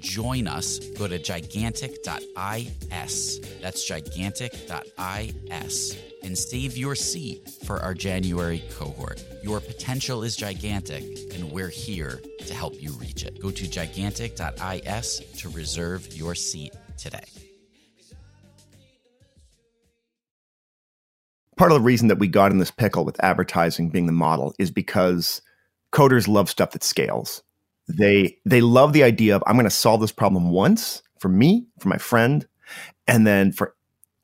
join us, go to gigantic.is. That's gigantic.is and save your seat for our January cohort. Your potential is gigantic, and we're here to help you reach it. Go to gigantic.is to reserve your seat today. Part of the reason that we got in this pickle with advertising being the model is because coders love stuff that scales they they love the idea of I'm going to solve this problem once for me, for my friend, and then for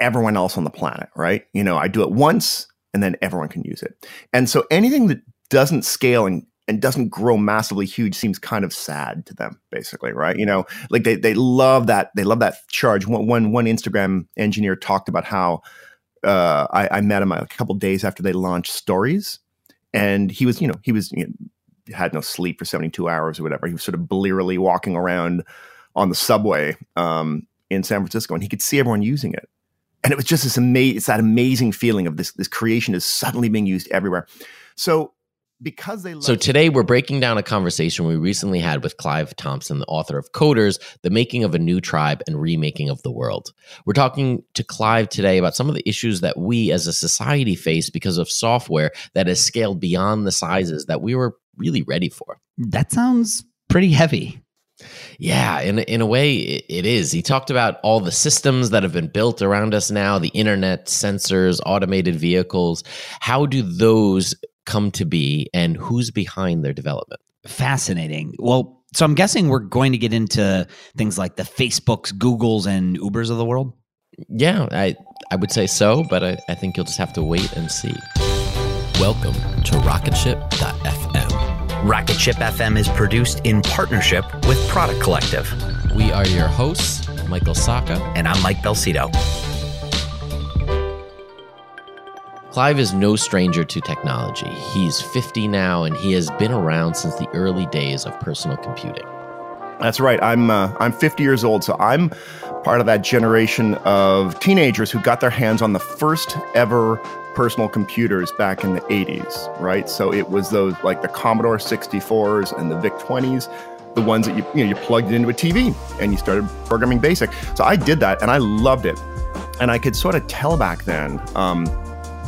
everyone else on the planet, right? You know, I do it once and then everyone can use it. And so anything that doesn't scale and and doesn't grow massively huge seems kind of sad to them, basically, right? You know, like they they love that they love that charge. One one, one Instagram engineer talked about how uh, I, I met him a couple days after they launched Stories, and he was you know he was you know, had no sleep for 72 hours or whatever. He was sort of blearily walking around on the subway um, in San Francisco, and he could see everyone using it. And it was just this amazing, it's that amazing feeling of this this creation is suddenly being used everywhere. So because they so today we're breaking down a conversation we recently had with clive thompson the author of coders the making of a new tribe and remaking of the world we're talking to clive today about some of the issues that we as a society face because of software that has scaled beyond the sizes that we were really ready for. That sounds pretty heavy. Yeah, in in a way, it is. He talked about all the systems that have been built around us now: the internet, sensors, automated vehicles. How do those come to be, and who's behind their development? Fascinating. Well, so I'm guessing we're going to get into things like the Facebooks, Googles, and Ubers of the world. Yeah, I I would say so, but I, I think you'll just have to wait and see. Welcome to Rocketship.fm Rocketship FM is produced in partnership with Product Collective. We are your hosts, Michael Sacca. And I'm Mike Belsito. Clive is no stranger to technology. He's 50 now, and he has been around since the early days of personal computing. That's right. I'm uh, I'm 50 years old, so I'm part of that generation of teenagers who got their hands on the first ever personal computers back in the 80s, right? So it was those like the Commodore 64s and the VIC 20s, the ones that you you know you plugged into a TV and you started programming BASIC. So I did that and I loved it, and I could sort of tell back then. Um,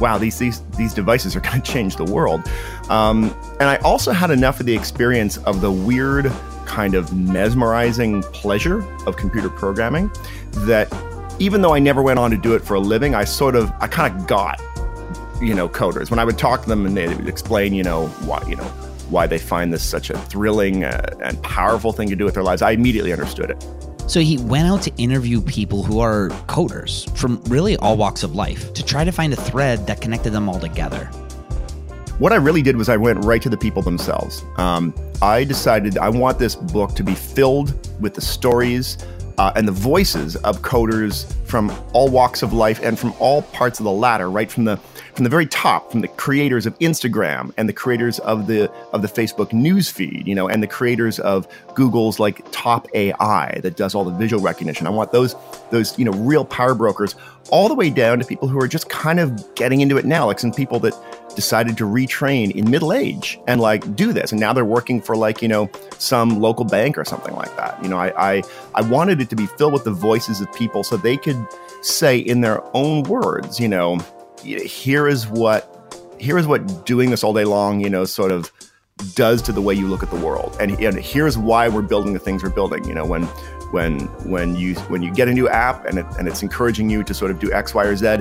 wow, these these these devices are going to change the world. Um, and I also had enough of the experience of the weird kind of mesmerizing pleasure of computer programming that even though I never went on to do it for a living, I sort of I kind of got you know coders when I would talk to them and they would explain you know why you know why they find this such a thrilling uh, and powerful thing to do with their lives. I immediately understood it. So he went out to interview people who are coders from really all walks of life to try to find a thread that connected them all together. What I really did was I went right to the people themselves. Um, I decided I want this book to be filled with the stories uh, and the voices of coders from all walks of life and from all parts of the ladder, right from the from the very top, from the creators of Instagram and the creators of the of the Facebook news feed, you know, and the creators of Google's like top AI that does all the visual recognition. I want those those you know real power brokers all the way down to people who are just kind of getting into it now, like some people that decided to retrain in middle age and like do this, and now they're working for like you know some local bank or something like that. You know, I I, I wanted it to be filled with the voices of people so they could say in their own words, you know, here is what here is what doing this all day long, you know, sort of does to the way you look at the world. And, and here's why we're building the things we're building. You know, when when when you when you get a new app and it, and it's encouraging you to sort of do X, Y, or Z,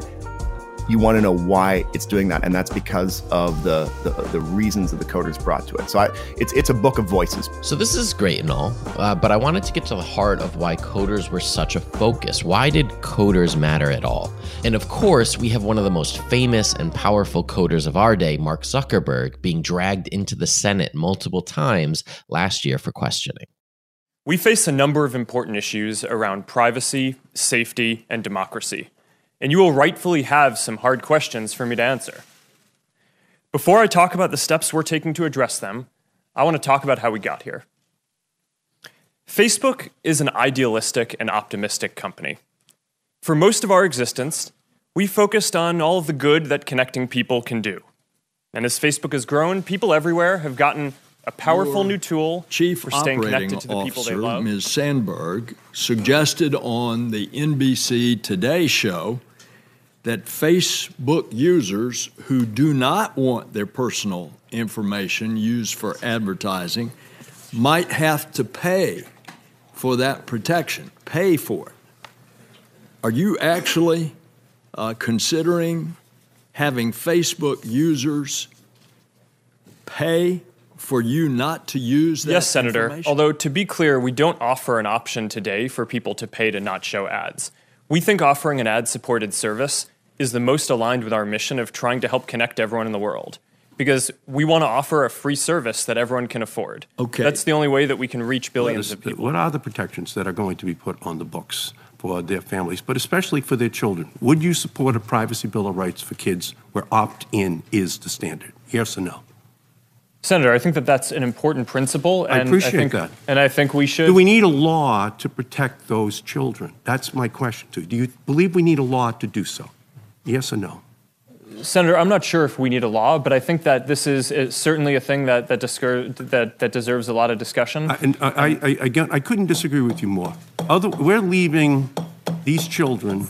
you want to know why it's doing that, and that's because of the the, the reasons that the coders brought to it. So I, it's it's a book of voices. So this is great and all, uh, but I wanted to get to the heart of why coders were such a focus. Why did coders matter at all? And of course, we have one of the most famous and powerful coders of our day, Mark Zuckerberg, being dragged into the Senate multiple times last year for questioning. We face a number of important issues around privacy, safety, and democracy and you will rightfully have some hard questions for me to answer. Before I talk about the steps we're taking to address them, I want to talk about how we got here. Facebook is an idealistic and optimistic company. For most of our existence, we focused on all of the good that connecting people can do. And as Facebook has grown, people everywhere have gotten a powerful Your new tool Chief for staying Operating connected to the people they Officer, love. Ms. Sandberg, suggested on the NBC Today show that Facebook users who do not want their personal information used for advertising might have to pay for that protection, pay for it. Are you actually uh, considering having Facebook users pay for you not to use that Yes, Senator. Although, to be clear, we don't offer an option today for people to pay to not show ads. We think offering an ad supported service is the most aligned with our mission of trying to help connect everyone in the world. Because we want to offer a free service that everyone can afford. Okay. That's the only way that we can reach billions is- of people. What are the protections that are going to be put on the books for their families, but especially for their children? Would you support a privacy bill of rights for kids where opt-in is the standard? Yes or no? Senator, I think that that's an important principle. I And appreciate think, that. And I think we should. Do we need a law to protect those children? That's my question to you. Do you believe we need a law to do so? Yes or no? Senator, I'm not sure if we need a law, but I think that this is, is certainly a thing that that, discour- that that deserves a lot of discussion. I- And I, I, I- again, I couldn't disagree with you more. Other, we're leaving these children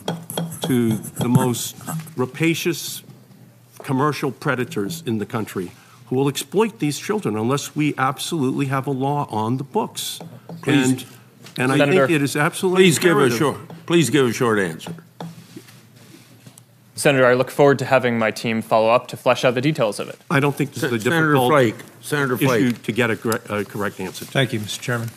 to the most rapacious commercial predators in the country who will exploit these children unless we absolutely have a law on the books. Please. And, and I Senator, think it is absolutely Please give a short, please give a short answer. Senator, I look forward to having my team follow up to flesh out the details of it. I don't think this is a Senator difficult Flake, Senator issue to get a, correct- a correct answer to. Thank you, Mr. Chairman.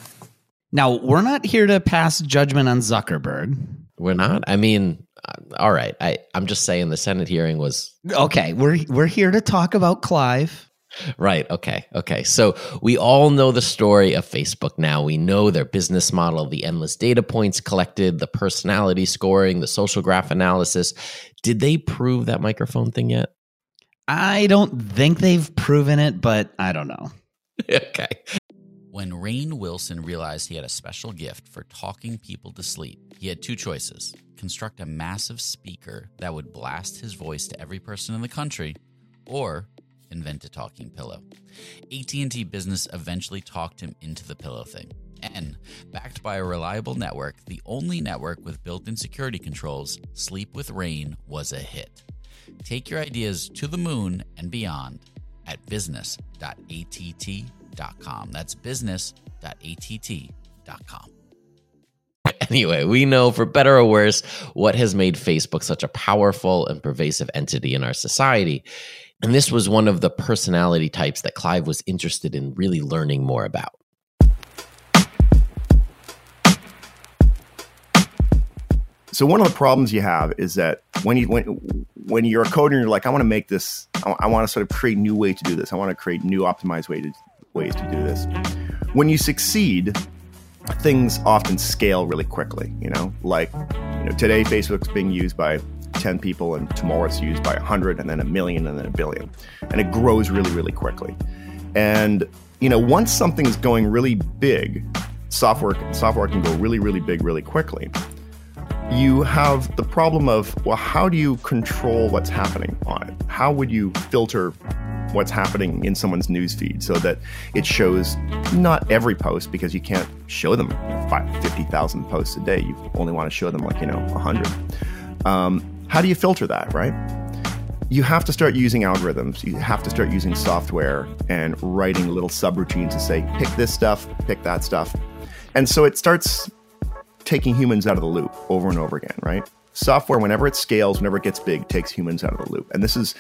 Now, we're not here to pass judgment on Zuckerberg. We're not. I mean, uh, all right. I I'm just saying the Senate hearing was Okay, we're we're here to talk about Clive. Right. Okay. Okay. So we all know the story of Facebook now. We know their business model, the endless data points collected, the personality scoring, the social graph analysis. Did they prove that microphone thing yet? I don't think they've proven it, but I don't know. okay. When Rainn Wilson realized he had a special gift for talking people to sleep, he had two choices construct a massive speaker that would blast his voice to every person in the country, or invent a talking pillow. AT&T Business eventually talked him into the pillow thing. And backed by a reliable network, the only network with built-in security controls, Sleep with Rain was a hit. Take your ideas to the moon and beyond at business.att.com. That's business.att.com. Anyway, we know for better or worse what has made Facebook such a powerful and pervasive entity in our society. And this was one of the personality types that Clive was interested in really learning more about. So one of the problems you have is that when you when when you're a coder and you're like, I want to make this, I, I want to sort of create new way to do this. I want to create new optimized way to, ways to do this. When you succeed, things often scale really quickly. You know, like you know today Facebook's being used by 10 people and tomorrow it's used by 100 and then a million and then a billion. And it grows really really quickly. And you know once something's going really big software software can go really really big really quickly. You have the problem of well how do you control what's happening on it? How would you filter what's happening in someone's newsfeed so that it shows not every post because you can't show them 50,000 posts a day. You only want to show them like you know 100 um, how do you filter that right you have to start using algorithms you have to start using software and writing little subroutines to say pick this stuff pick that stuff and so it starts taking humans out of the loop over and over again, right? Software, whenever it scales, whenever it gets big, takes humans out of the loop. And this is,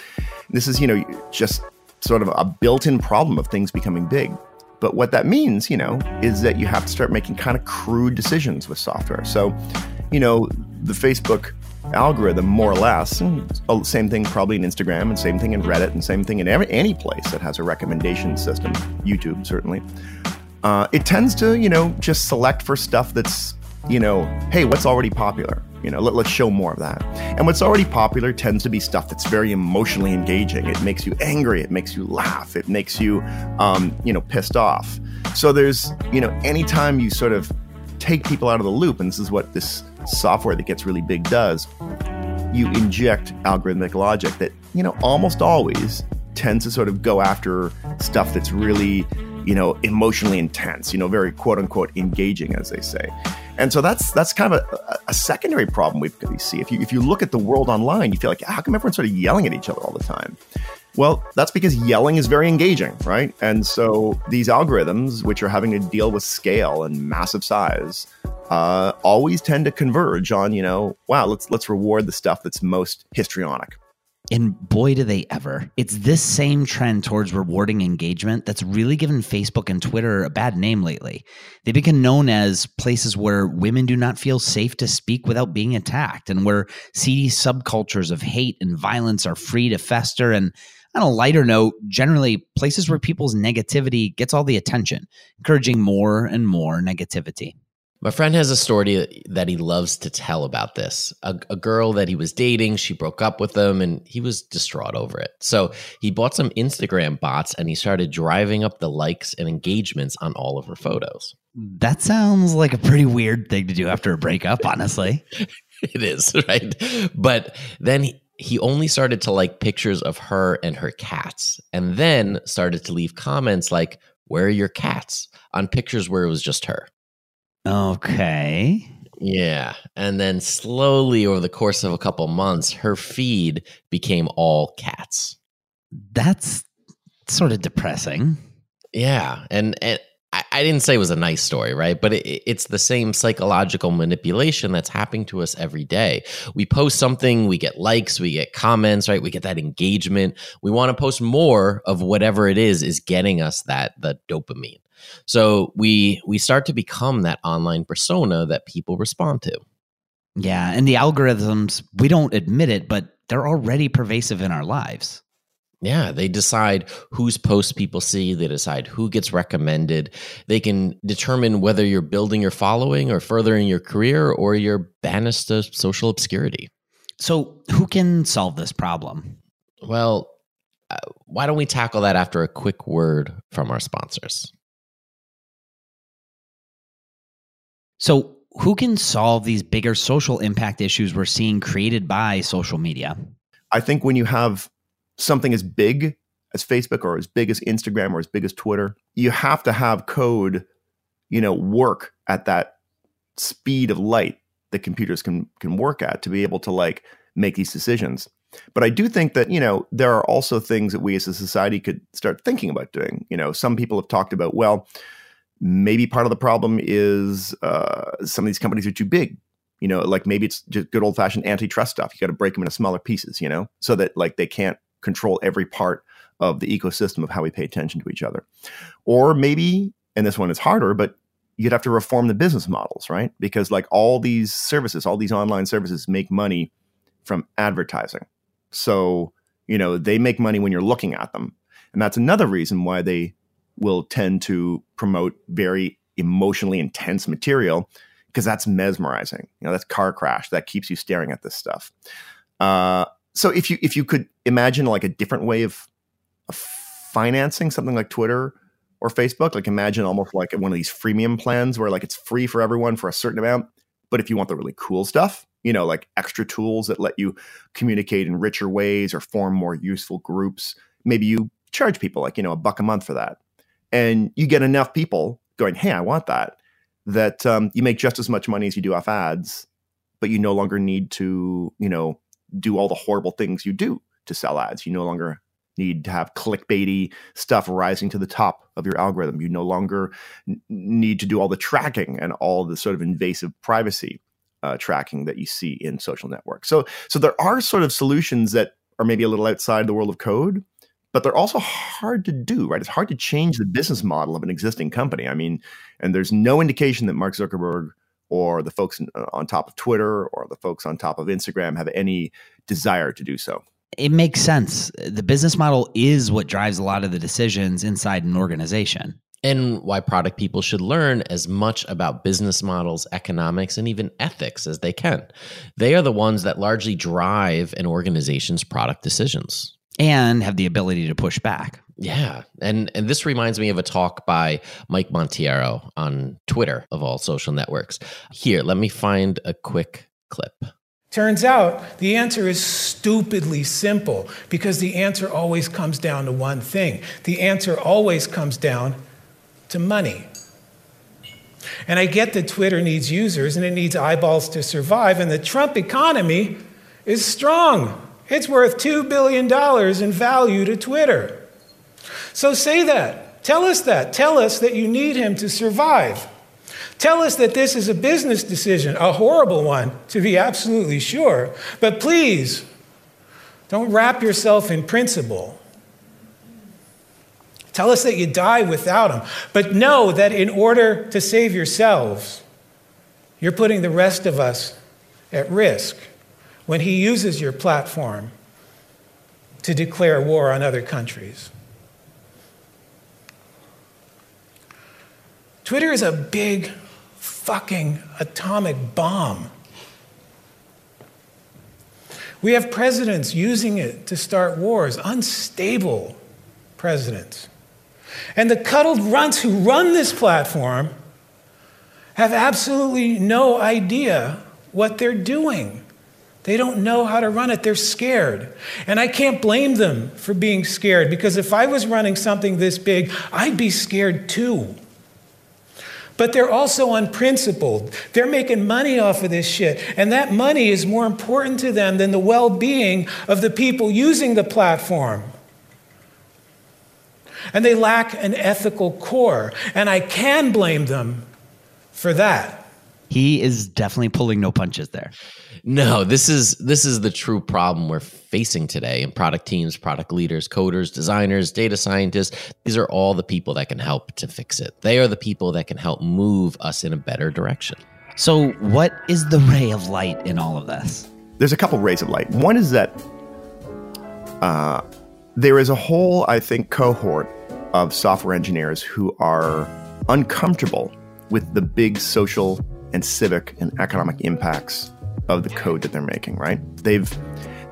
this is, you know, just sort of a built-in problem of things becoming big. But what that means, you know, is that you have to start making kind of crude decisions with software. So, you know, the Facebook algorithm, more or less, same thing probably in Instagram, and same thing in Reddit, and same thing in every, any place that has a recommendation system, YouTube certainly. Uh, it tends to, you know, just select for stuff that's you know, hey, what's already popular? You know, let, us show more of that. And what's already popular tends to be stuff that's very emotionally engaging. It makes you angry. It makes you laugh. It makes you, um, you know, pissed off. So there's, you know, anytime you sort of take people out of the loop, and this is what this software that gets really big does, you inject algorithmic logic that, you know, almost always tends to sort of go after stuff that's really, you know, emotionally intense, you know, very quote unquote engaging, as they say. And so that's that's kind of a, a secondary problem we see. If you if you look at the world online, you feel like ah, how come everyone's sort of yelling at each other all the time? Well, that's because yelling is very engaging, right? And so these algorithms, which are having to deal with scale and massive size, uh, always tend to converge on, you know, wow, let's let's reward the stuff that's most histrionic. And boy, do they ever. It's this same trend towards rewarding engagement that's really given Facebook and Twitter a bad name lately. They become known as places where women do not feel safe to speak without being attacked, and where seedy subcultures of hate and violence are free to fester. And on a lighter note, generally places where people's negativity gets all the attention, encouraging more and more negativity. My friend has a story that he loves to tell about this. A, a, girl that he was dating, she broke up with him and he was distraught over it. So he bought some Instagram bots and he started driving up the likes and engagements on all of her photos. That sounds like a pretty weird thing to do after a breakup, honestly. it is, right? But then he, he only started to like pictures of her and her cats and then started to leave comments like, Where are your cats? on pictures where it was just her. Okay. Yeah. And then slowly over the course of a couple months, her feed became all cats. That's sort of depressing. Yeah. And, and I, I didn't say it was a nice story, right? But it, it's the same psychological manipulation that's happening to us every day. We post something, we get likes, we get comments, right? We get that engagement. We want to post more of whatever it is, is getting us that, the dopamine. So we we start to become that online persona that people respond to. Yeah, and the algorithms, we don't admit it, but they're already pervasive in our lives. Yeah, they decide whose posts people see. They decide who gets recommended. They can determine whether you're building your following or furthering your career or you're banished to social obscurity. So, who can solve this problem? Well, uh, why don't we tackle that after a quick word from our sponsors? So, who can solve these bigger social impact issues we're seeing created by social media? I think when you have something as big as Facebook or as big as Instagram or as big as Twitter, you have to have code, you know, work at that speed of light that computers can can work at to be able to like make these decisions. But I do think that, you know, there are also things that we as a society could start thinking about doing. You know, some people have talked about, well, maybe part of the problem is uh, some of these companies are too big. You know, like maybe it's just good old fashioned antitrust stuff. You got to break them into smaller pieces, you know, so that like they can't control every part of the ecosystem of how we pay attention to each other. Or maybe, and this one is harder, but you'd have to reform the business models, right? Because like all these services, all these online services make money from advertising. So, you know, they make money when you're looking at them. And that's another reason why they will tend to promote very emotionally intense material because that's mesmerizing. You know, that's car crash that keeps you staring at this stuff. Uh, so if you if you could imagine like a different way of, of financing something like Twitter or Facebook, like imagine almost like one of these freemium plans where like it's free for everyone for a certain amount, but if you want the really cool stuff, you know, like extra tools that let you communicate in richer ways or form more useful groups, maybe you charge people like, you know, a buck a month for that. And you get enough people going, hey, I want that, that um, you make just as much money as you do off ads, but you no longer need to, you know, do all the horrible things you do to sell ads. You no longer need to have clickbaity stuff rising to the top of your algorithm. You no longer n- need to do all the tracking and all the sort of invasive privacy uh, tracking that you see in social networks. So, so there are sort of solutions that are maybe a little outside the world of code, but they're also hard to do. Right? It's hard to change the business model of an existing company. I mean, and there's no indication that Mark Zuckerberg or the folks uh, on top of Twitter or the folks on top of Instagram have any desire to do so. It makes sense. The business model is what drives a lot of the decisions inside an organization and why product people should learn as much about business models, economics, and even ethics as they can. They are the ones that largely drive an organization's product decisions and have the ability to push back. Yeah. And and this reminds me of a talk by Mike Monteiro on Twitter of all social networks. Here, let me find a quick clip. Turns out the answer is stupidly simple because the answer always comes down to one thing. The answer always comes down to money. And I get that Twitter needs users and it needs eyeballs to survive, and the Trump economy is strong. It's worth $2 billion in value to Twitter. So say that. Tell us that. Tell us that you need him to survive. Tell us that this is a business decision, a horrible one, to be absolutely sure. But please, don't wrap yourself in principle. Tell us that you die without him. But know that in order to save yourselves, you're putting the rest of us at risk when he uses your platform to declare war on other countries. Twitter is a big fucking atomic bomb. We have presidents using it to start wars, unstable presidents. And the cuddled runts who run this platform have absolutely no idea what they're doing. They don't know how to run it. They're scared. And I can't blame them for being scared because if I was running something this big, I'd be scared too. But they're also unprincipled. They're making money off of this shit. And that money is more important to them than the well being of the people using the platform and they lack an ethical core. And I can blame them for that. He is definitely pulling no punches there. No, this is this is the true problem we're facing today in product teams, product leaders, coders, designers, data scientists. These are all the people that can help to fix it. They are the people that can help move us in a better direction. So, what is the ray of light in all of this? There's a couple rays of light. One is that uh, there is a whole, I think, cohort of software engineers who are uncomfortable with the big social and civic and economic impacts of the code that they're making, right? They've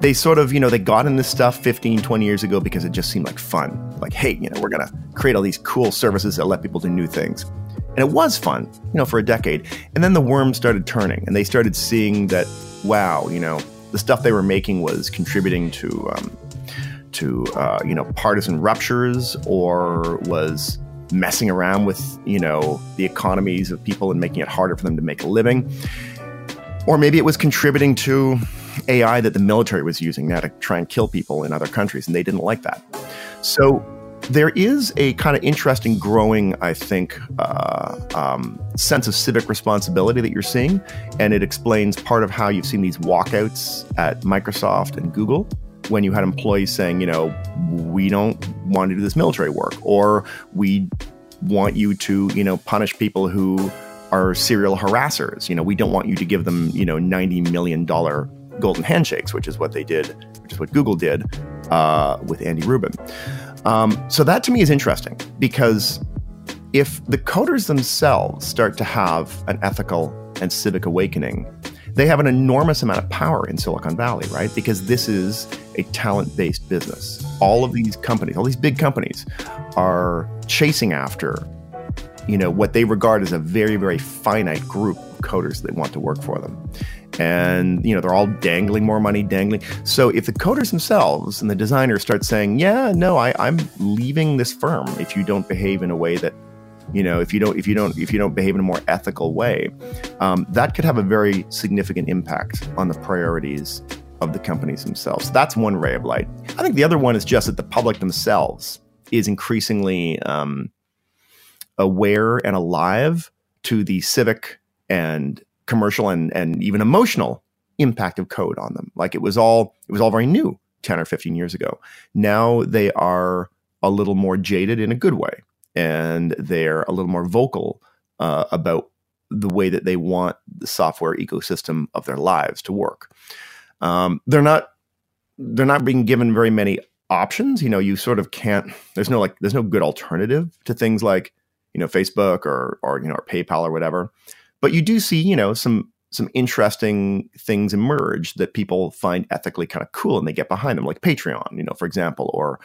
they sort of, you know, they got in this stuff 15, 20 years ago because it just seemed like fun. Like, hey, you know, we're going to create all these cool services that let people do new things. And it was fun, you know, for a decade. And then the worm started turning and they started seeing that, wow, you know, the stuff they were making was contributing to, um, to uh, you know, partisan ruptures or was messing around with, you know, the economies of people and making it harder for them to make a living. Or maybe it was contributing to AI that the military was using now to try and kill people in other countries, and they didn't like that. So there is a kind of interesting, growing, I think, uh, um, sense of civic responsibility that you're seeing, and it explains part of how you've seen these walkouts at Microsoft and Google when you had employees saying, you know, we don't want to do this military work, or we want you to, you know, punish people who are serial harassers. You know, we don't want you to give them, you know, ninety million dollar golden handshakes, which is what they did, which is what Google did uh, with Andy Rubin. Um, so that to me is interesting because if the coders themselves start to have an ethical and civic awakening, they have an enormous amount of power in Silicon Valley, right? Because this is a talent based business. All of these companies, all these big companies, are chasing after, you know, what they regard as a very, very finite group of coders that want to work for them and you know they're all dangling more money dangling so if the coders themselves and the designers start saying yeah no I, i'm leaving this firm if you don't behave in a way that you know if you don't if you don't if you don't behave in a more ethical way um, that could have a very significant impact on the priorities of the companies themselves that's one ray of light i think the other one is just that the public themselves is increasingly um, aware and alive to the civic and commercial and and even emotional impact of code on them. Like it was all it was all very new 10 or 15 years ago. Now they are a little more jaded in a good way and they're a little more vocal uh, about the way that they want the software ecosystem of their lives to work. Um, they're not they're not being given very many options. You know, you sort of can't. There's no like there's no good alternative to things like you know Facebook or or you know or PayPal or whatever. But you do see, you know, some some interesting things emerge that people find ethically kind of cool and they get behind them, like Patreon, you know, for example, or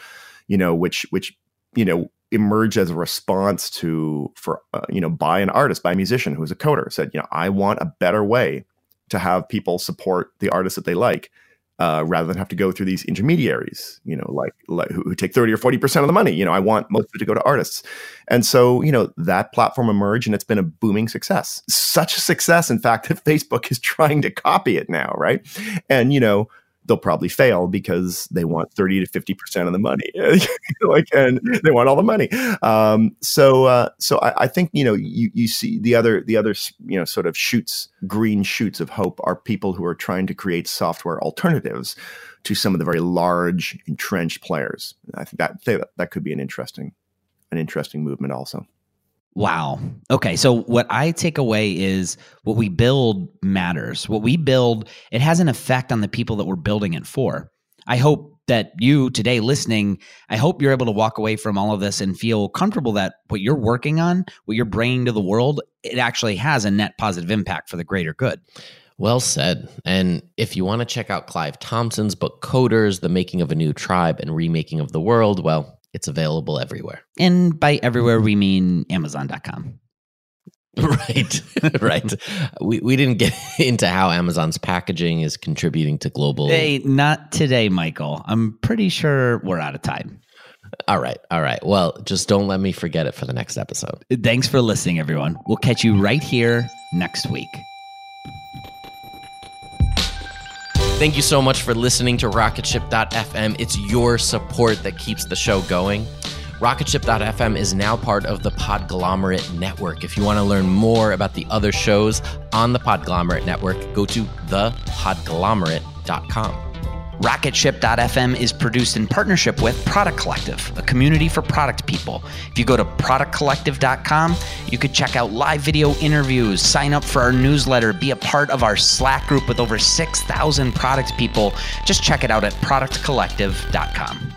you know, which which you know emerge as a response to for uh, you know by an artist, by a musician who's a coder said, you know, I want a better way to have people support the artists that they like uh, rather than have to go through these intermediaries, you know, like, like who, who, take 30 or 40% of the money. You know, I want most of it to go to artists. And so, you know, that platform emerged and it's been a booming success. Such a success, in fact, that Facebook is trying to copy it now, right? And, you know, they'll probably fail because they want 30 to 50 percent of the money. Like and they want all the money. Um, so uh, so I, I, think you know you, you see the other the other you know sort of shoots green shoots of hope are people who are trying to create software alternatives to some of the very large entrenched players. I think that that could be an interesting an interesting movement also Wow. Okay. So what I take away is what we build matters. What we build, it has an effect on the people that we're building it for. I hope that you today listening, I hope you're able to walk away from all of this and feel comfortable that what you're working on, what you're bringing to the world, it actually has a net positive impact for the greater good. Well said. And if you want to check out Clive Thompson's book Coders, The Making of a New Tribe and Remaking of the World, well, it's available everywhere. And by everywhere, we mean Amazon.com. Right, right. we, we didn't get into how Amazon's packaging is contributing to global. Hey, not today, Michael. I'm pretty sure we're out of time. All right, all right. Well, just don't let me forget it for the next episode. Thanks for listening, everyone. We'll catch you right here next week. Thank you so much for listening to Rocketship.fm. It's your support that keeps the show going. Rocketship.fm is now part of the Podglomerate Network. If you want to learn more about the other shows on the Podglomerate Network, go to thepodglomerate.com. Rocketship.fm is produced in partnership with Product Collective, a community for product people. If you go to productcollective.com, you could check out live video interviews, sign up for our newsletter, be a part of our Slack group with over 6,000 product people. Just check it out at productcollective.com.